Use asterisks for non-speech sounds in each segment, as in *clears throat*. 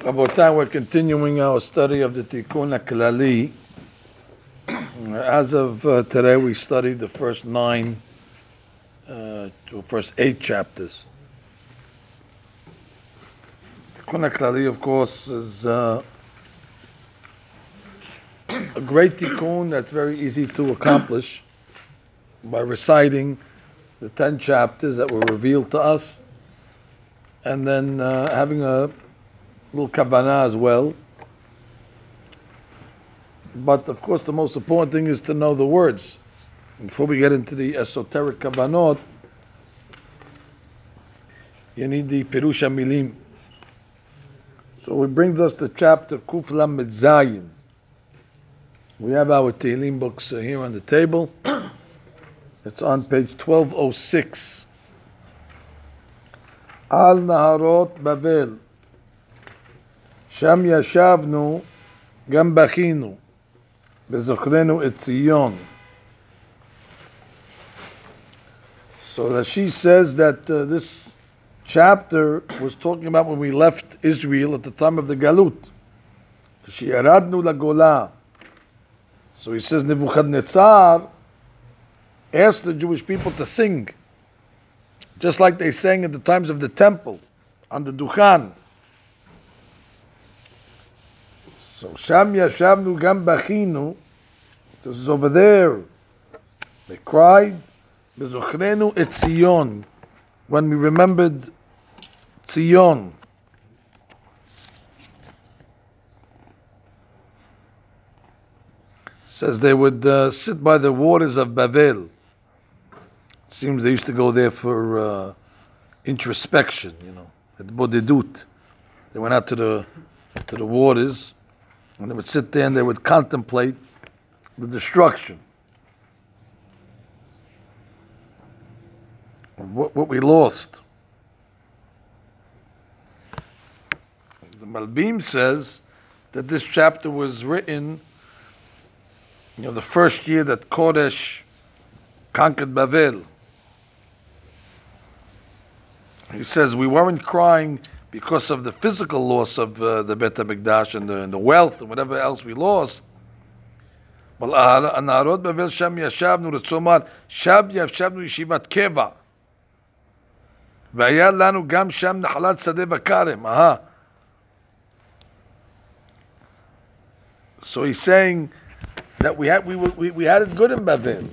Rabotai, we're continuing our study of the Tikkun HaKlali. As of uh, today, we studied the first nine, uh, first eight chapters. Tikkun HaKlali, of course, is uh, *clears throat* a great tikkun that's very easy to accomplish by reciting the ten chapters that were revealed to us, and then uh, having a little kavanah as well. But of course, the most important thing is to know the words. Before we get into the esoteric kavanot, you need the Pirush Milim. So it brings us to chapter Kuf Lamed Zayin. We have our Tehillim books here on the table. *clears throat* It's on page 1206. Al Naharot Bavel. שם ישבנו, גם בכינו, בזוכרנו את ציון. So that she says that uh, this chapter was talking about when we left Israel at the time of the Galut. כשירדנו לגולה. So he says Nebuchadnezzar asked the Jewish people to sing, just like they sang in the times of the temple on the Duchan. So Sham Yashavnu Gam Bachinu, this is over there. They cried, Bezochrenu et Zion, when we remembered Zion. Says they would uh, sit by the waters of Bavel. Seems they used to go there for uh, introspection, you know, at Bodedut. They went out to the to the waters and they would sit there and they would contemplate the destruction of what, what we lost. The Malbim says that this chapter was written, you know, the first year that Koresh conquered Babel. He says we weren't crying because of the physical loss of uh, the Bet HaMikdash and the, and the wealth and whatever else we lost. אבל הנערות בבל שם ישבנו, רצו לומר, שם ישבנו ישיבת קבע. והיה לנו גם שם נחלת שדה בכרם. Aha. So he's saying that we had, we, were, we, we had it good in Bavel.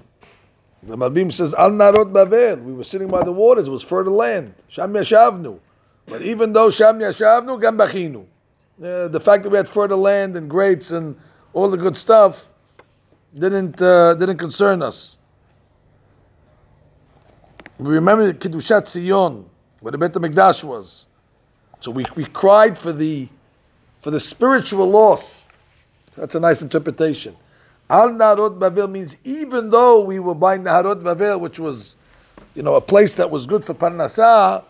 The Malbim says, Al Narot Bavel. We were sitting by the waters, it was fertile land. Sham Yashavnu. but even though Sham Yashavnu, Gam Bachinu. Uh, the fact that we had fertile land and grapes and all the good stuff didn't uh, didn't concern us. We remember Kiddushat Zion, where the Bet HaMikdash was. So we, we cried for the for the spiritual loss. That's a nice interpretation. Al Narot Bavel means even though we were by Naharot Bavel, which was, you know, a place that was good for Parnasah,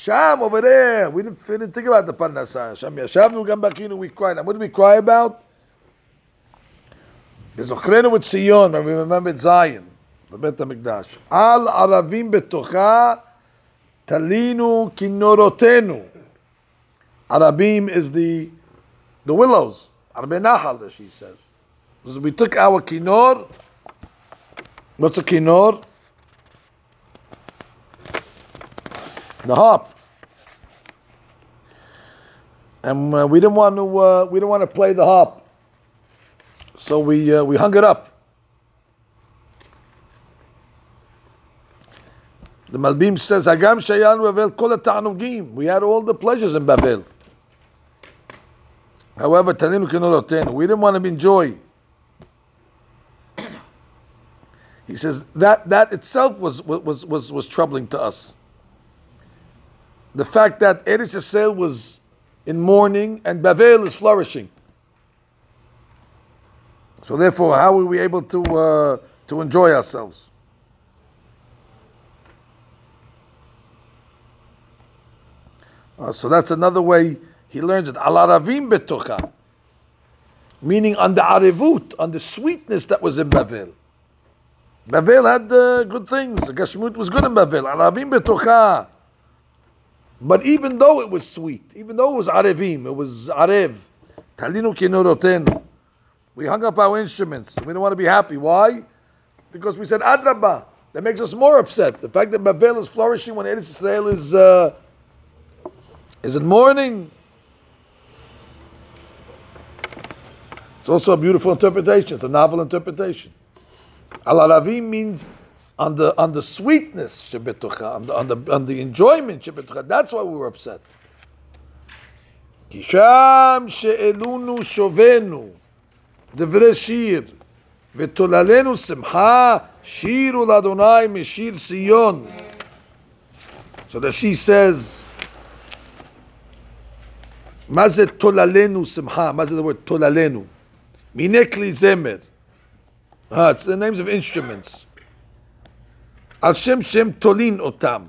Sham over there, we didn't, we didn't think about the Parnasah. Sham Yashavnu Gam Bachinu, we cried. And what did we cry about? Bezochrenu with when we remembered Zion, the Bet HaMikdash. Al Aravim betocha talinu kinorotenu. Arabim is the the willows. Arbe Nahal, she says. So we took our kinor. What's a kinor? The harp. And uh, we didn't want to. Uh, we didn't want to play the harp, so we uh, we hung it up. The Malbim says, "Agam shayan Bavel kol ta'anugim." We had all the pleasures in Babel. However, Taninu we didn't want to enjoy. He says that that itself was was was was troubling to us. The fact that Eretz Yisrael was in mourning and Babel is flourishing. So therefore, how are we able to uh, to enjoy ourselves? Uh, so that's another way he learns it. Al aravim betocha, meaning on the arevut, on the sweetness that was in Babel. Babel had uh, good things. The Gashmut was good in Babel. Aravim betocha. But even though it was sweet, even though it was arevim, it was arev, talinu kinorotenu. We hung up our instruments. We don't want to be happy. Why? Because we said adraba. That makes us more upset. The fact that Babel is flourishing when Eretz Israel is uh, is in mourning. It's also a beautiful interpretation. It's a novel interpretation. Al means on the on the sweetness shebetucha, on the on the on the enjoyment shebetucha. That's why we were upset. Kisham she'elunu shovenu devre shir v'tolalenu simcha shiru ladonai mishir Sion. So that she says, מה זה תוללנו שמחה? מה זה the word תוללנו? מיני כלי זמר. Ah, it's the names of instruments. Al Shem Shem Tolin Otam.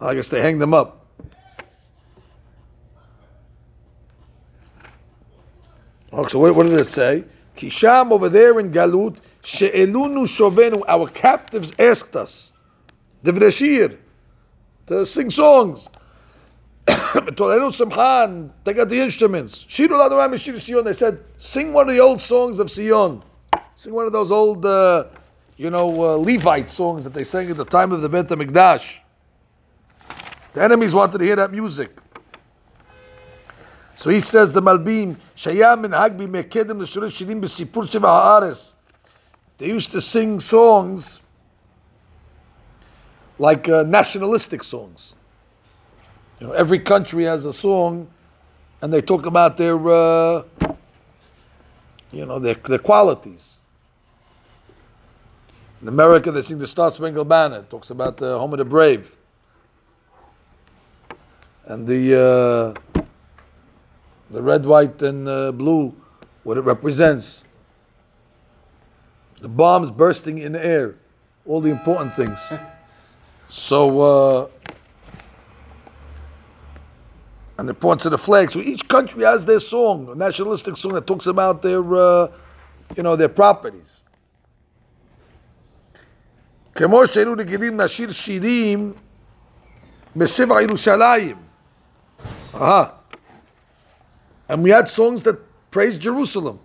I guess they hang them up. Okay, so what, what did it say? Kisham over there in Galut, She'elunu Shovenu, our captives asked us, the Vreshir, to sing songs. *coughs* Tolenu Simchan, take out the instruments. Shiru Ladoram Shir Sion, they said, sing one of the old songs of Sion. Sing one of those old, uh, you know, uh, Levite songs that they sang at the time of the Beit HaMikdash. The enemies wanted to hear that music. So he says the Malbim, Shayam and Hagbi Mekedim L'Shurit Shirim B'Sipur Haaretz. They used to sing songs like uh, nationalistic songs. You know, every country has a song, and they talk about their, uh, you know, their, their qualities. In America, they sing the Star Spangled Banner. It talks about the home of the brave. And the uh, the red, white, and uh, blue, what it represents. The bombs bursting in the air, all the important things. *laughs* so, uh, and the points of the flag. So each country has their song, a nationalistic song that talks about their, uh, you know, their properties. כמו שהיינו רגילים לשיר שירים בשבע ירושלים. Uh-huh. And we had songs that praised Jerusalem.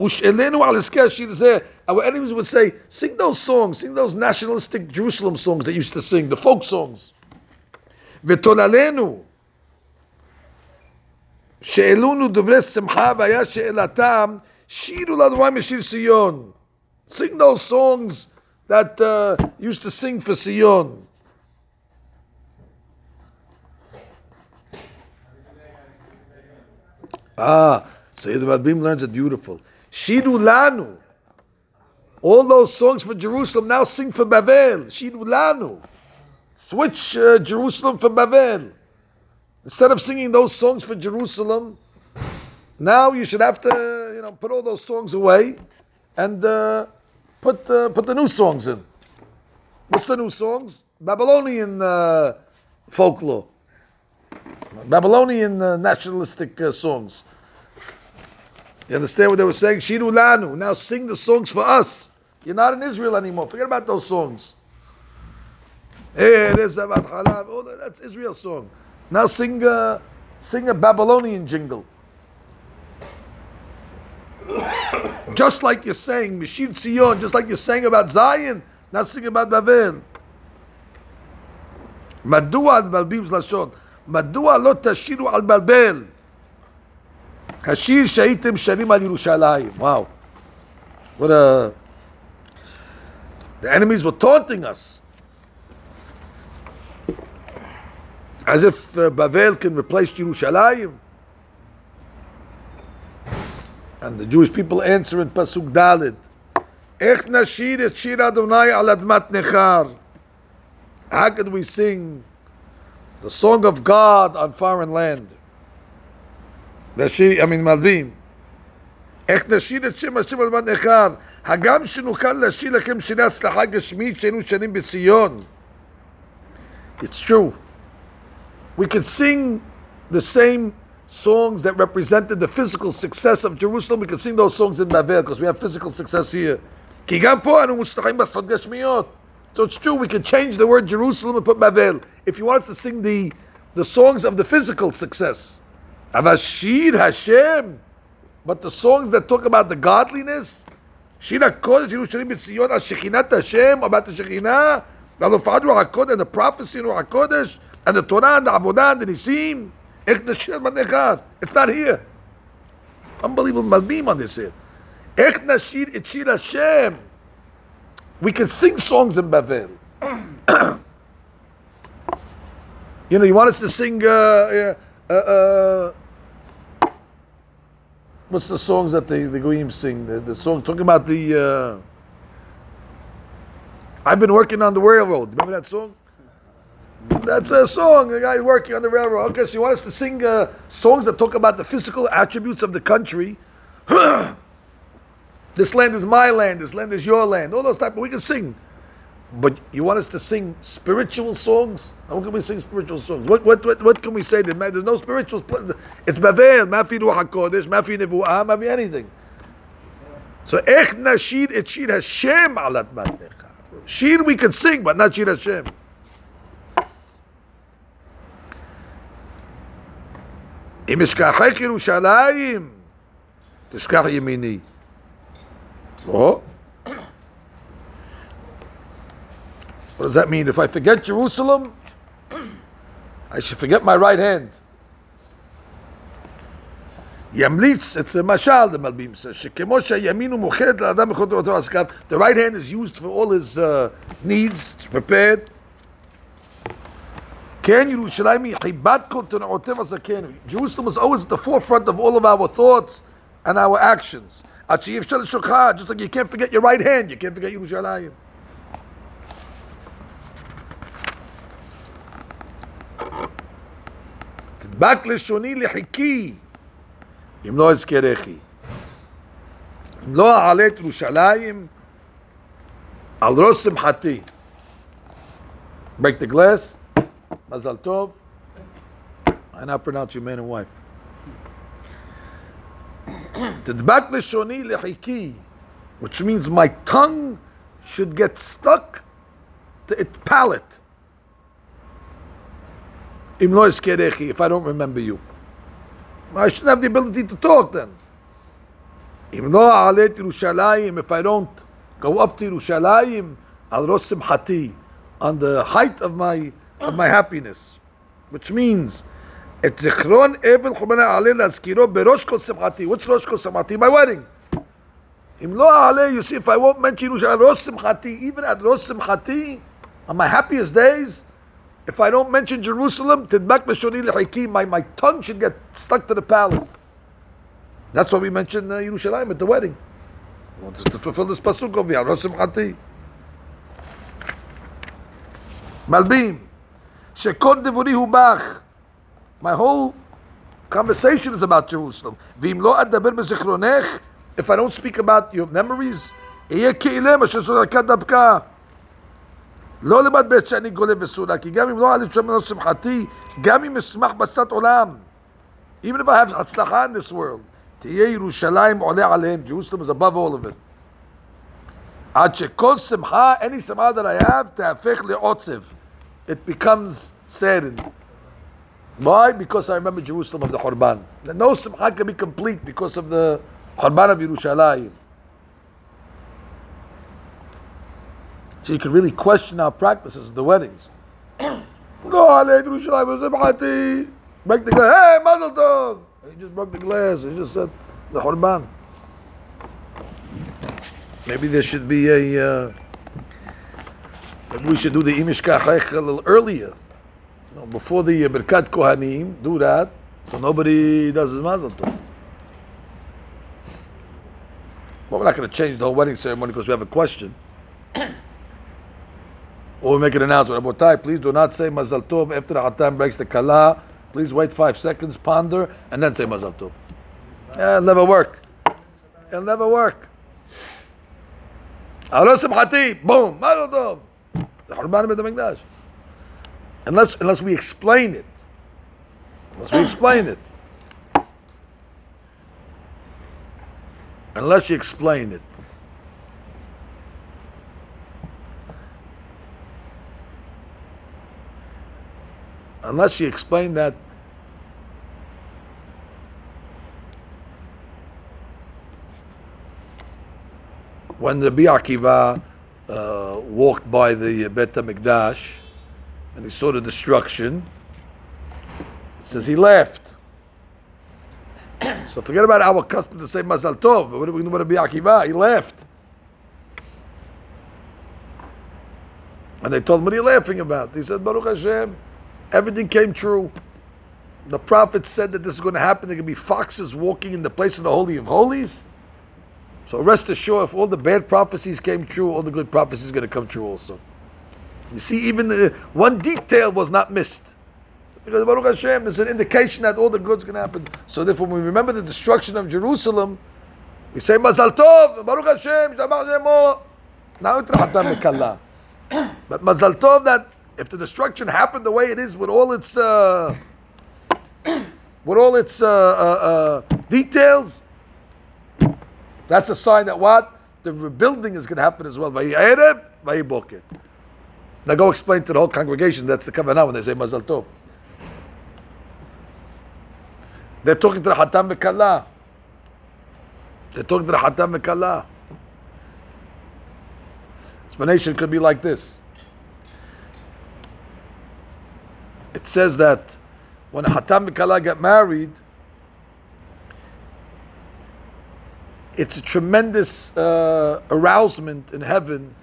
ושאלנו על עסקי השיר הזה, our enemies would say, sing those songs, sing those nationalistic Jerusalem songs they used to sing, the folk songs. ותוללנו, שאלונו דוברי שמחה והיה שאלתם, שירו לנו משיר ציון. Sing those songs that uh, used to sing for Sion. Ah, the Rabim learns it beautiful. Shiru Lanu. All those songs for Jerusalem now sing for Babel. Shiru Lanu. Switch uh, Jerusalem for Babel. Instead of singing those songs for Jerusalem, now you should have to, you know, put all those songs away and uh, put uh, put the new songs in. What's the new songs? Babylonian uh, folklore, Babylonian uh, nationalistic uh, songs. You understand what they were saying? Shiru lanu. Now sing the songs for us. You're not in Israel anymore. Forget about those songs. Hey, oh, that's Israel song. Now sing uh, sing a Babylonian jingle just like you're saying, Mishir Tzion, just like you're saying about Zion, now sing about Babel. מדוע מבלבים לשון? מדוע לא תשירו על בלבל? השיר שהייתם שרים על ירושלים. Wow. What a... The enemies were taunting us. As if uh, Babel can replace Jerusalem. And the Jewish people answer in Pasuk Dalit. Ech nashir et shir Adonai al admat nechar. How could we sing the song of God on foreign land? Nashir, I mean Malbim. איך נשיר את שם השם על מן הגם שנוכל לשיר לכם שירי הצלחה גשמית שהיינו שנים בציון. It's true. We could sing the same songs that represented the physical success of Jerusalem. We can sing those songs in Babel because we have physical success here. So it's true, we can change the word Jerusalem and put Babel. If you want us to sing the the songs of the physical success. Avashir Hashem, but the songs that talk about the godliness, Shir HaKodesh, Yerushalayim B'Tzion, Shechinat Hashem, about the Shekhinah, and the prophecy in and the Torah, and the Avodah, and the Nisim. It's not here. Unbelievable Malbim on this here. Ech Nashir Ichir Hashem. We can sing songs in Bavel. *clears throat* you know, you want us to sing, uh, uh, uh, what's the songs that the, the Goyim sing? The, the song talking about the, uh, I've been working on the railroad. Remember that song? That's a song, a guy working on the railroad. Okay, so you want us to sing uh, songs that talk about the physical attributes of the country. *clears throat* this land is my land, this land is your land, all those type of, we can sing. But you want us to sing spiritual songs? How can we sing spiritual songs? What what what, what can we say? There's no spiritual. It's Bavel, Mafi HaKodesh, Mafi Nevuah, Mafi anything. So Ech Nashir Et Shir Hashem Alat Matnecha. Shir we can sing, but not Shir Hashem. אם אשכחך ירושלים, תשכח ימיני. Oh. What does that mean? If I forget Jerusalem, I should forget my right hand. Mashal, the Malbim says. שכמו שהימין הוא מוכרת לאדם בכל תורתו עסקיו, the right hand is used for all his uh, needs, it's prepared. כן, ירושלים היא חיבת כל תנועותיו עסקינו. Jerusalem is always at the forefront of all of our thoughts and our actions. עד שאי אפשר לשוכחה, just like you can't forget your right hand, you can't forget ירושלים. תדבק לשוני לחיקי, אם לא אזכרכי. אם לא אעלה את ירושלים על ראש שמחתי. Break the glass, Mazal Tov. I now pronounce you man and wife. Tadbak lishoni lehiki, which means my tongue should get stuck to its palate. If I don't remember you, I shouldn't have the ability to talk then. If I don't go up to Yerushalayim, al rosim hati, on the height of my of my happiness, which means את זיכרון אבל חומנה אעלה להזכירו בראש כל שמחתי. What's ראש כל שמחתי? My wedding. אם לא אעלה, you see, if I won't mention Yerushalayim, ראש שמחתי, even at ראש שמחתי, on my happiest days, if I don't mention Jerusalem, תדבק לשוני לחיקי, my, my tongue should get stuck to the palate. That's why we mentioned uh, Yerushalayim at the wedding. Well, just to fulfill this pasuk over here, ראש שמחתי. מלבים, שכל דבורי הוא בך. My whole conversation is about Jerusalem. ואם לא אדבר בזיכרונך, if I don't speak about your memories, אהיה כאילם אשר זרקה דבקה. לא לבד בעת שאני גולה וסעודה, כי גם אם לא היה לי שם שמחתי, גם אם אשמח בשת עולם, even if I have הצלחה in this world, תהיה ירושלים עולה עליהם, Jerusalem is above all of it. עד שכל שמחה, any שמחה that I have, תהפך לעוצב. It becomes saddened. Why? Because I remember Jerusalem of the Horban. No simcha can be complete because of the Horban of Yerushalayim. So you can really question our practices, of the weddings. *coughs* On, Yerushalayim, Break the glass. Hey, Mazel Tov! He just broke the glass. He just said the Horban. Maybe there should be a. Uh, maybe we should do the Imish Kachech a little earlier. No, before the uh, Birkat Kohanim, do that, so nobody does his Tov. Well, we're not going to change the whole wedding ceremony because we have a question. *coughs* or we make an announcement. Rabotai, please do not say Mazal Tov after the Hatam breaks the Kala. Please wait five seconds, ponder, and then say Mazal Tov. Yeah, it'll never work. It'll never work. Arosim Hati, boom, Mazal Tov. The Hurban Beit HaMikdash. Unless, unless we explain it. Unless we explain it. Unless you explain it. unless you explain that when the Akiva uh, walked by the Bet HaMikdash and he saw the destruction, it says he left. so forget about our custom to say Mazal Tov. What are we going to Rabbi Akiva? He left. And they told him, What are you laughing about? He said, Baruch Hashem, everything came true. The prophet said that this is going to happen. There to be foxes walking in the place of the Holy of Holies. So rest assured, if all the bad prophecies came true, all the good prophecies are going to come true also. You see, even the, one detail was not missed. Because Baruch Hashem is an indication that all the good is going to happen. So therefore, when we remember the destruction of Jerusalem, we say Mazal Tov, Baruch Hashem, Now it's Mekalla. *coughs* But Mazal Tov that if the destruction happened the way it is with all its uh, *coughs* with all its uh, uh, uh details, that's a sign that what? The rebuilding is going to happen as well. Now go explain to the whole congregation that's the Kavanah when they say Mazal Tov. They're talking to the Hatam Mekala. They're talking to the Hatam Mekala. Explanation could be like this. It says that when Hatam Mekala get married, it's a tremendous uh, arousement in heaven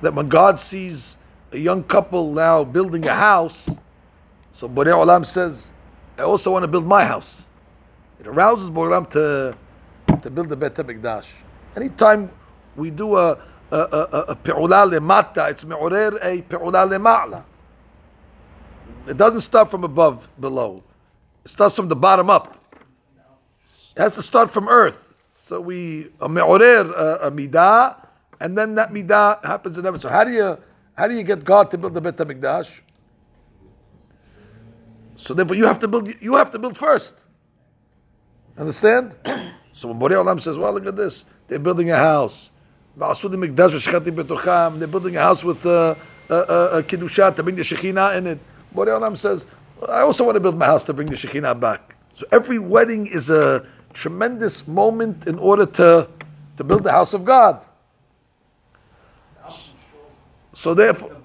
that when God sees a young couple now building a house, so Borei Olam says, I also want to build my house. It arouses Borei Olam to, to build the Bet HaMikdash. Anytime we do a, a, a, pe'ula lemata, it's me'orer a pe'ula lema'la. It doesn't start from above, below. It starts from the bottom up. It has to start from earth. So we a me'orer a, a midah, and then that midah happens in heaven. So how do you how do you get God to build the Bet Hamikdash? So therefore, you have to build. You have to build first. Understand? *coughs* so when Borei Olam says, "Well, look at this. They're building a house. They're building a house with a uh, uh, uh, kiddushat to bring the Shekhinah in it." Borei Olam says, "I also want to build my house to bring the Shekhinah back." So every wedding is a tremendous moment in order to, to build the house of God. So therefore,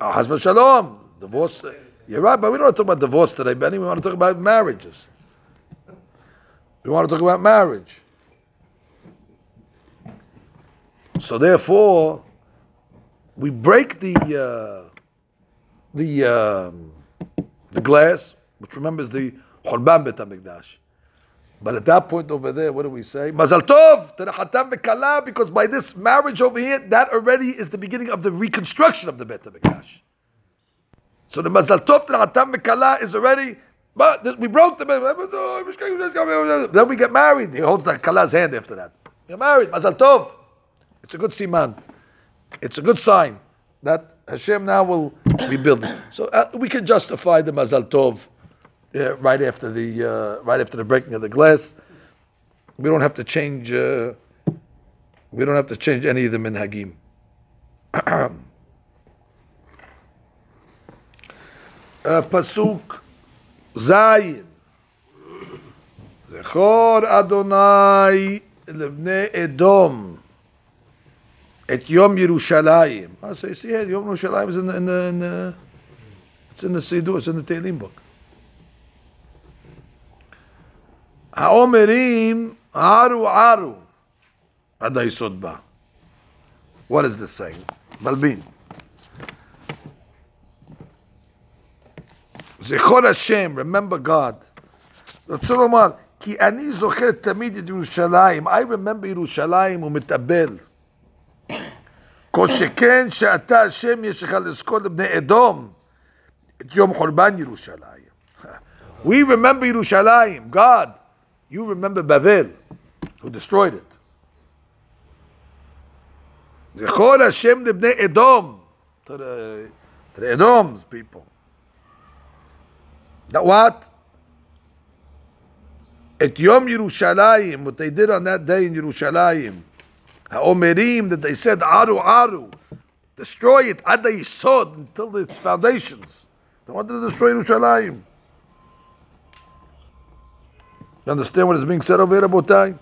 uh, husband shalom, divorce. You're right, but we don't want to talk about divorce today, Benny. We want to talk about marriages. We want to talk about marriage. So therefore, we break the uh, the um, the glass, which remembers the Horban Bet Hamikdash. But at that point over there, what do we say? Mazal Tov to the Hatam because by this marriage over here, that already is the beginning of the reconstruction of the Bet HaMikdash. So the Mazal Tov to the Hatam is already, but we broke the Then we get married. He holds the Kala's hand after that. You're married, Mazal Tov. It's a good siman. It's a good sign that Hashem now will rebuild. So uh, we can justify the Mazal Tov uh, right after the uh, right after the breaking of the glass. We don't have to change. Uh, we don't have to change any of the minhagim. *clears throat* uh, Pasuk Zayin. Zechor Adonai לבני Edom et Yom Yerushalayim. I say, see here, Yom Yerushalayim is in the, in the, in the it's in the Siddur, it's in the Tehillim book. Haomerim aru aru adayisod ba. What is this saying? Malbim. זכור השם, remember God. רוצה לומר, כי אני זוכר תמיד את ירושלים, I remember ירושלים ומתאבל. כל שכן שאתה השם יש לך לזכור לבני אדום את יום חורבן ירושלים. We remember ירושלים, God. You remember Bavel, who destroyed it. Zechor Hashem lebnei Edom, to the, to the Edom's people. That what? Et Yom Yerushalayim, what they did on that day in Yerushalayim. Ha'omerim, that they said, Aru, Aru. destroy it ad yisod until its foundations. They wanted to destroy Yerushalayim. You understand what is being said over here, Rabotai?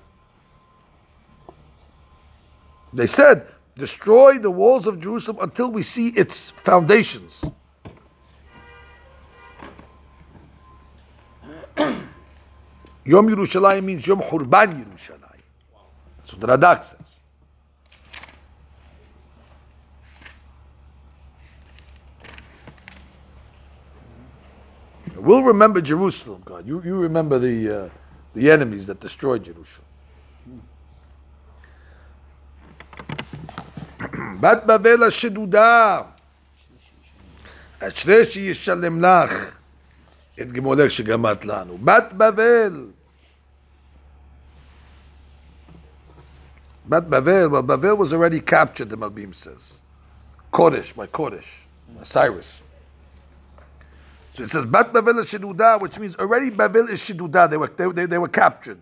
They said, destroy the walls of Jerusalem until we see its foundations. *clears throat* Yom Yerushalayim means Yom Hurban Yerushalayim. That's what the Radak says. We'll remember Jerusalem, God. You, you remember the, uh, the enemies that destroyed Jerusalem. בת בבל השדודה, אשרי שישלם לך את גמולך שגמרת lanu. Bat בבל. But Bavel, But Bavel was already captured, the Malbim says. Koresh, by Koresh, by Cyrus. So it says Bat Bavel is Shiduda, which means already Bavel is Shiduda. They were they, they, they were captured.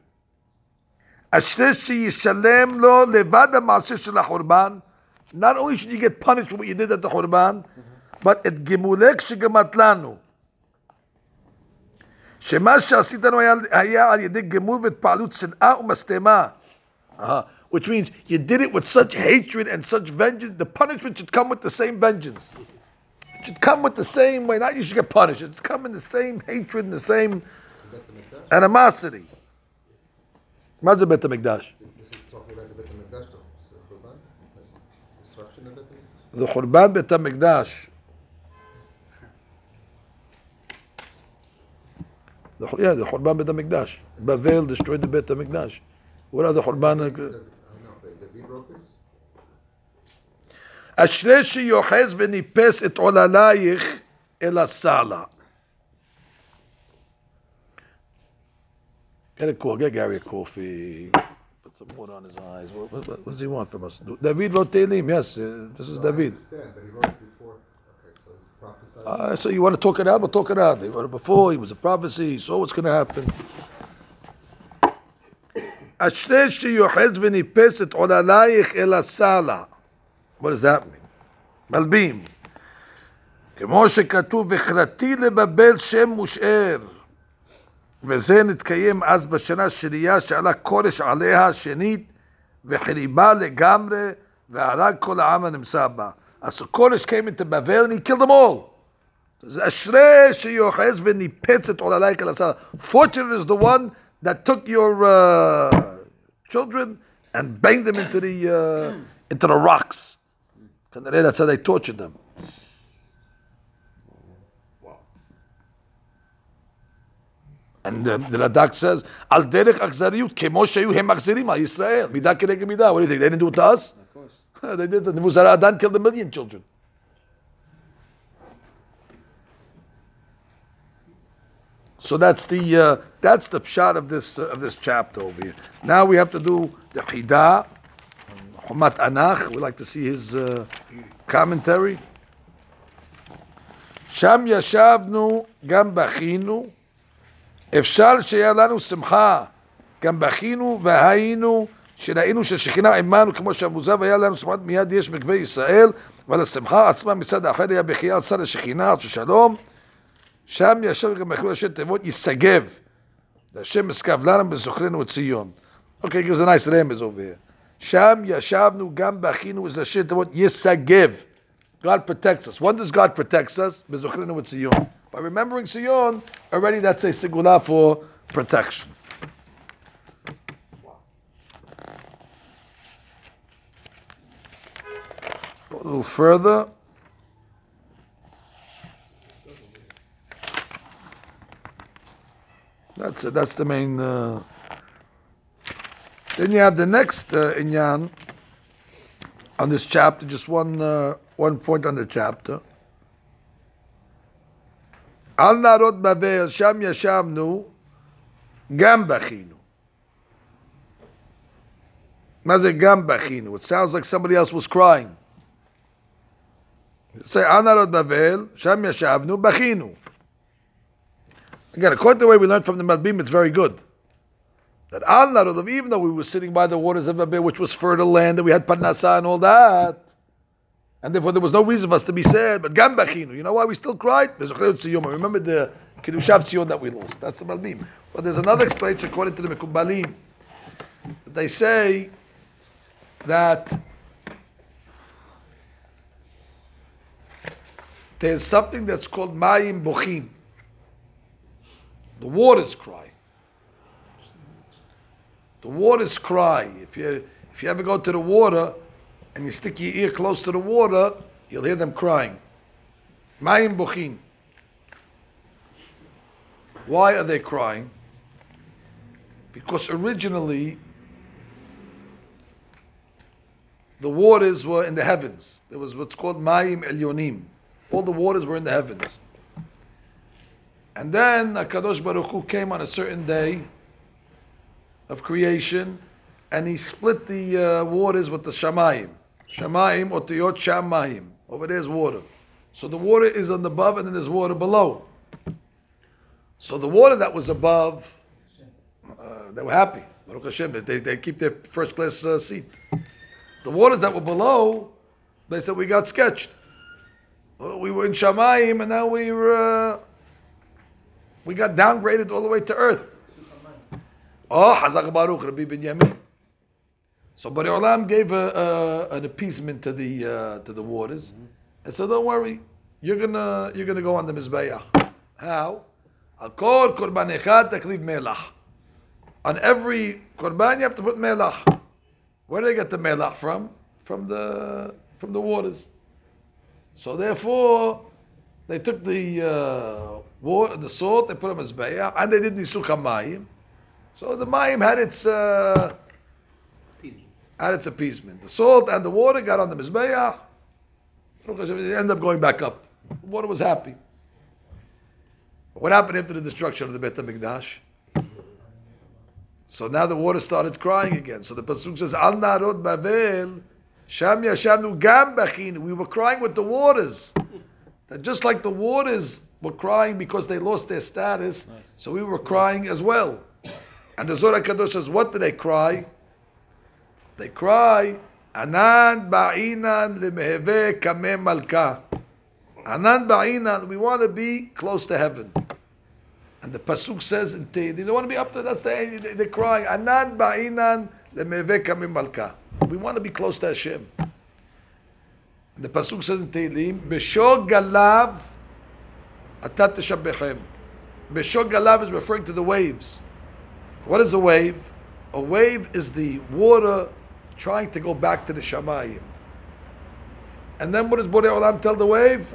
Ashrei yishalem lo levad ha'maseh shel ha'churban. Not only should you get punished for what you did at the Churban, but את גמולך שגמרת לנו. שמה שעשית לנו היה על ידי גמול והתפעלות שנאה ומשטמה. Which means you did it with such hatred and such vengeance. The punishment should come with the same vengeance. It should come with the same way. Not you should get punished. It should come in the same hatred and the same animosity. Mazza Bet HaMikdash. The churban Bet HaMikdash. The, yeah, the churban Bet HaMikdash. Bavel destroyed the Bet HaMikdash. What are the churban? Uh, no, the, אשרי שיוחז וניפס את עוללייך אל הסלע. Get a call, get Gary a coffee, put some water on his eyes. What, what, what does he want from us? David wrote Tehillim, yes, uh, this is No, I David. understand, but he wrote it before. Okay, so it's prophesied. Uh, so you want to talk it out, but talk it out. He wrote it before, he was a prophecy, he saw what's going to happen. אשרי שיוחז וניפס את עוללייך אל הסלע. What does that mean? מלבים. כמו שכתוב, וכרתי לבבל שם מושאר. וזה נתקיים אז בשנה השנייה שעלה קודש עליה שנית, וחיריבה לגמרי, והרג כל העם הנמצא בה. אז so קודש came into Bavel and he killed them all. זה אשרי שיוחז וניפץ את עוללייך אל הסלע. Fortunate is the one that took your uh, children and banged them into the, uh, into the rocks. כנראה that's how they tortured them. And the, the Radak says, Al derech achzariyut, כמו שהיו הם מחזירים על ישראל, מידה כנגד מידה. What do you think, they didn't do it to us? Of course. *laughs* they did it. Nebuzaradan killed a million children. So that's the uh, that's the shot of this uh, of this chapter over here. Now we have to do the Hida, Humat Anach. We like to see his uh, commentary. שם ישבנו, גם בכינו. אפשר שיהיה לנו שמחה, גם בכינו והיינו, שראינו ששכינה עמנו, כמו שהמוזב היה לנו שמחת מיד יש בגבי ישראל, אבל השמחה עצמה מצד האחר היה בחייה על צד השכינה, של שלום. שם ישב גם אכלו ראשי תיבות ישגב. להשם אסקב לנו בזוכרנו את ציון. אוקיי, gives a nice here. Sham yashavnu gam bachinu is the shit that what yisagiv. God protects us. When does God protects us? Bezuchrinu with By remembering Sion, already that's a sigula for protection. A little further. That's it. That's the main. Uh then you have the next uh, inyan on this chapter, just one uh, one point on the chapter. Al narot bavel sham yashamnu gam bachinu. Mazir gam bachinu. It sounds like somebody else was crying. Say al narot bavel sham yashamnu bachinu. Again, according to the way we learned from the Malbim, it's very good. That Narod, even though we were sitting by the waters of Babel, which was fertile land, and we had Parnasa and all that, And therefore there was no reason for us to be sad, but Gam Bachinu. You know why we still cried? Remember the Kiddushav Tzion that we lost. That's the Malbim. But there's another explanation according to the Mekubalim. They say that there's something that's called Mayim Bochim. The waters cry. The waters cry. If you if you ever go to the water and you stick your ear close to the water, you'll hear them crying. Mayim Bochim. Why are they crying? Because originally the waters were in the heavens. There was what's called Mayim Elyonim. All the waters were in the heavens. And then Akadosh Baruch Hu came on a certain day of creation, and he split the uh, waters with the Shamayim. Shamayim otiyot Shamayim. Over there is water. So the water is on the above, and then there's water below. So the water that was above, uh, they were happy. Baruch Hashem, they, they keep their first class uh, seat. The waters that were below, they said we got sketched. We were in Shamayim, and now we were, uh, we got downgraded all the way to earth. Oh, Hazak Baruch, Rabbi Binyamin. So Borei Olam gave a, a, an appeasement to the uh, to the waters, and said, "Don't worry, you're gonna you're gonna go on the mizbeah. How? Al kol korban echad takliv melach. On every korban, you have to put melach. Where do they get the melach from? From the from the waters. So therefore, they took the uh, water, the salt, they put on mizbeah, and they did nisuch hamayim. So the mayim had its uh, had its appeasement. The salt and the water got on the mizbeah. They ended up going back up. The water was happy. But what happened after the destruction of the Beit Hamikdash? So now the water started crying again. So the pasuk says, "Al narod Bavel, sham yashamnu gam bachinu." We were crying with the waters. That just like the waters were crying because they lost their status, so we were crying as well. And the Zohar Kadosh says, what do they cry? They cry, Anan ba'inan lemeheve kameh malka. Anan ba'inan, we want to be close to heaven. And the Pasuk says in Tehillim, they want to be up to, that's the, they, they're crying, Anan ba'inan lemeheve kameh malka. We want to be close to Hashem. The Pasuk says in Tehillim, B'shog galav atat teshabbechem. B'shog galav is referring to the waves. What is a wave? A wave is the water trying to go back to the Shamayim. And then what does Borei Olam tell the wave?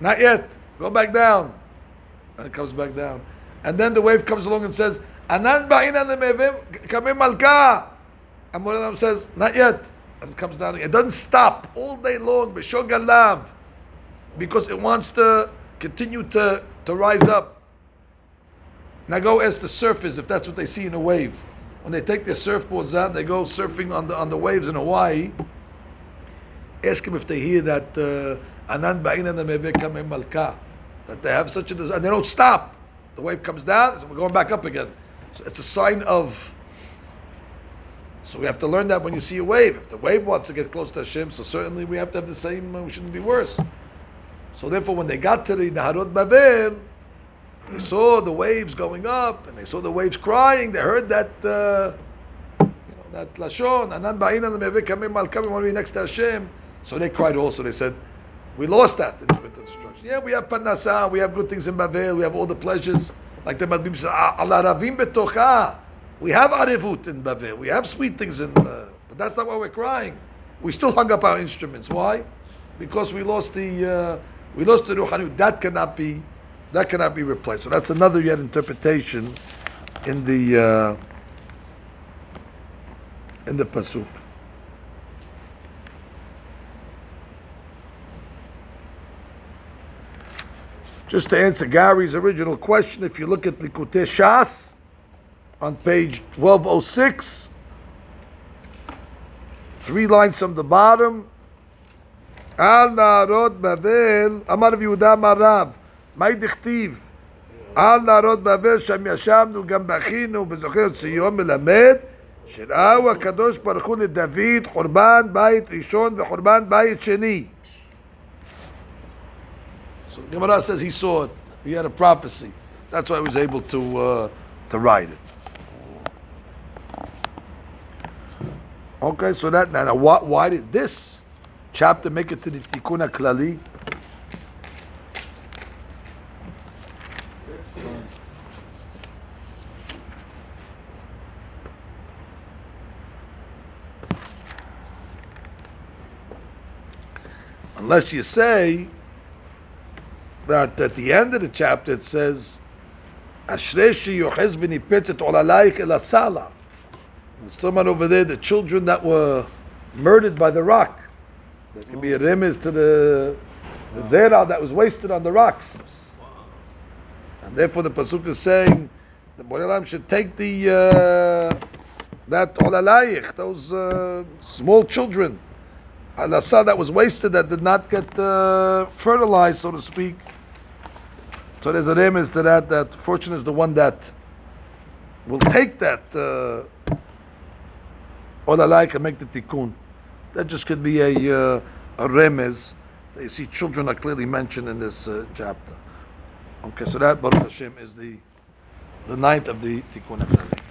Not yet. Go back down. And it comes back down. And then the wave comes along and says, Anan ba'inan malka. And Borei Olam says, not yet. And it comes down. Again. It doesn't stop all day long. B'shogalav. Because it wants to continue to, to rise up. Now go ask the surfers if that's what they see in a wave. When they take their surfboards out, they go surfing on the on the waves in Hawaii. Ask them if they hear that uh, Anan Ba'inan Mevekame Malka, that they have such a desire, and they don't stop. The wave comes down, so we're going back up again. So it's a sign of. So we have to learn that when you see a wave. If the wave wants to get close to Hashem, so certainly we have to have the same. uh, We shouldn't be worse. So therefore, when they got to the Naharot Babel, they saw the waves going up, and they saw the waves crying. They heard that, uh, you know, that lashon, anan ba'inan lemeveh kameh malka, we next to Hashem. So they cried also. They said, "We lost that in the destruction. Yeah, we have parnasa, we have good things in Babel, we have all the pleasures, like the Malbim says, Allah ravim betocha. We have arivut in Babel, we have sweet things in, uh, but that's not why we're crying. We still hung up our instruments. Why? Because we lost the uh, we lost the ruhanut. That cannot be that cannot be replaced. So that's another yet interpretation in the uh, in the pasuk. Just to answer Gary's original question, if you look at Likutei Shas on page 1206, three lines from the bottom, Al Narod Bavel, Amar Yehuda Amar Rav, מהי דכתיב? על נהרות בבל שם ישבנו גם בכינו בזוכר ציון מלמד שראו הקדוש ברוך הוא לדוד חורבן בית ראשון וחורבן בית שני So Gemara says he saw it. He had a prophecy. That's why he was able to uh, to write it. Okay, so that now, now why, why did this chapter make it to the Tikkun Klali? Unless you say that at the end of the chapter it says, Ashrei sheyoches v'nipetzet olalayich el asala. There's someone over there, the children that were murdered by the rock. There could be a remiz to the, the zera that was wasted on the rocks. And therefore the pasuk is saying the Borei Olam should take the uh, that olalayich, those uh, small children, alasa that was wasted that did not get uh, fertilized, so to speak. So there's a remiz to that. That fortune is the one that will take that. Uh, all alike and make the tikkun. That just could be a uh, a you see, children are clearly mentioned in this uh, chapter. Okay, so that Baruch Hashem is the the ninth of the tikkun.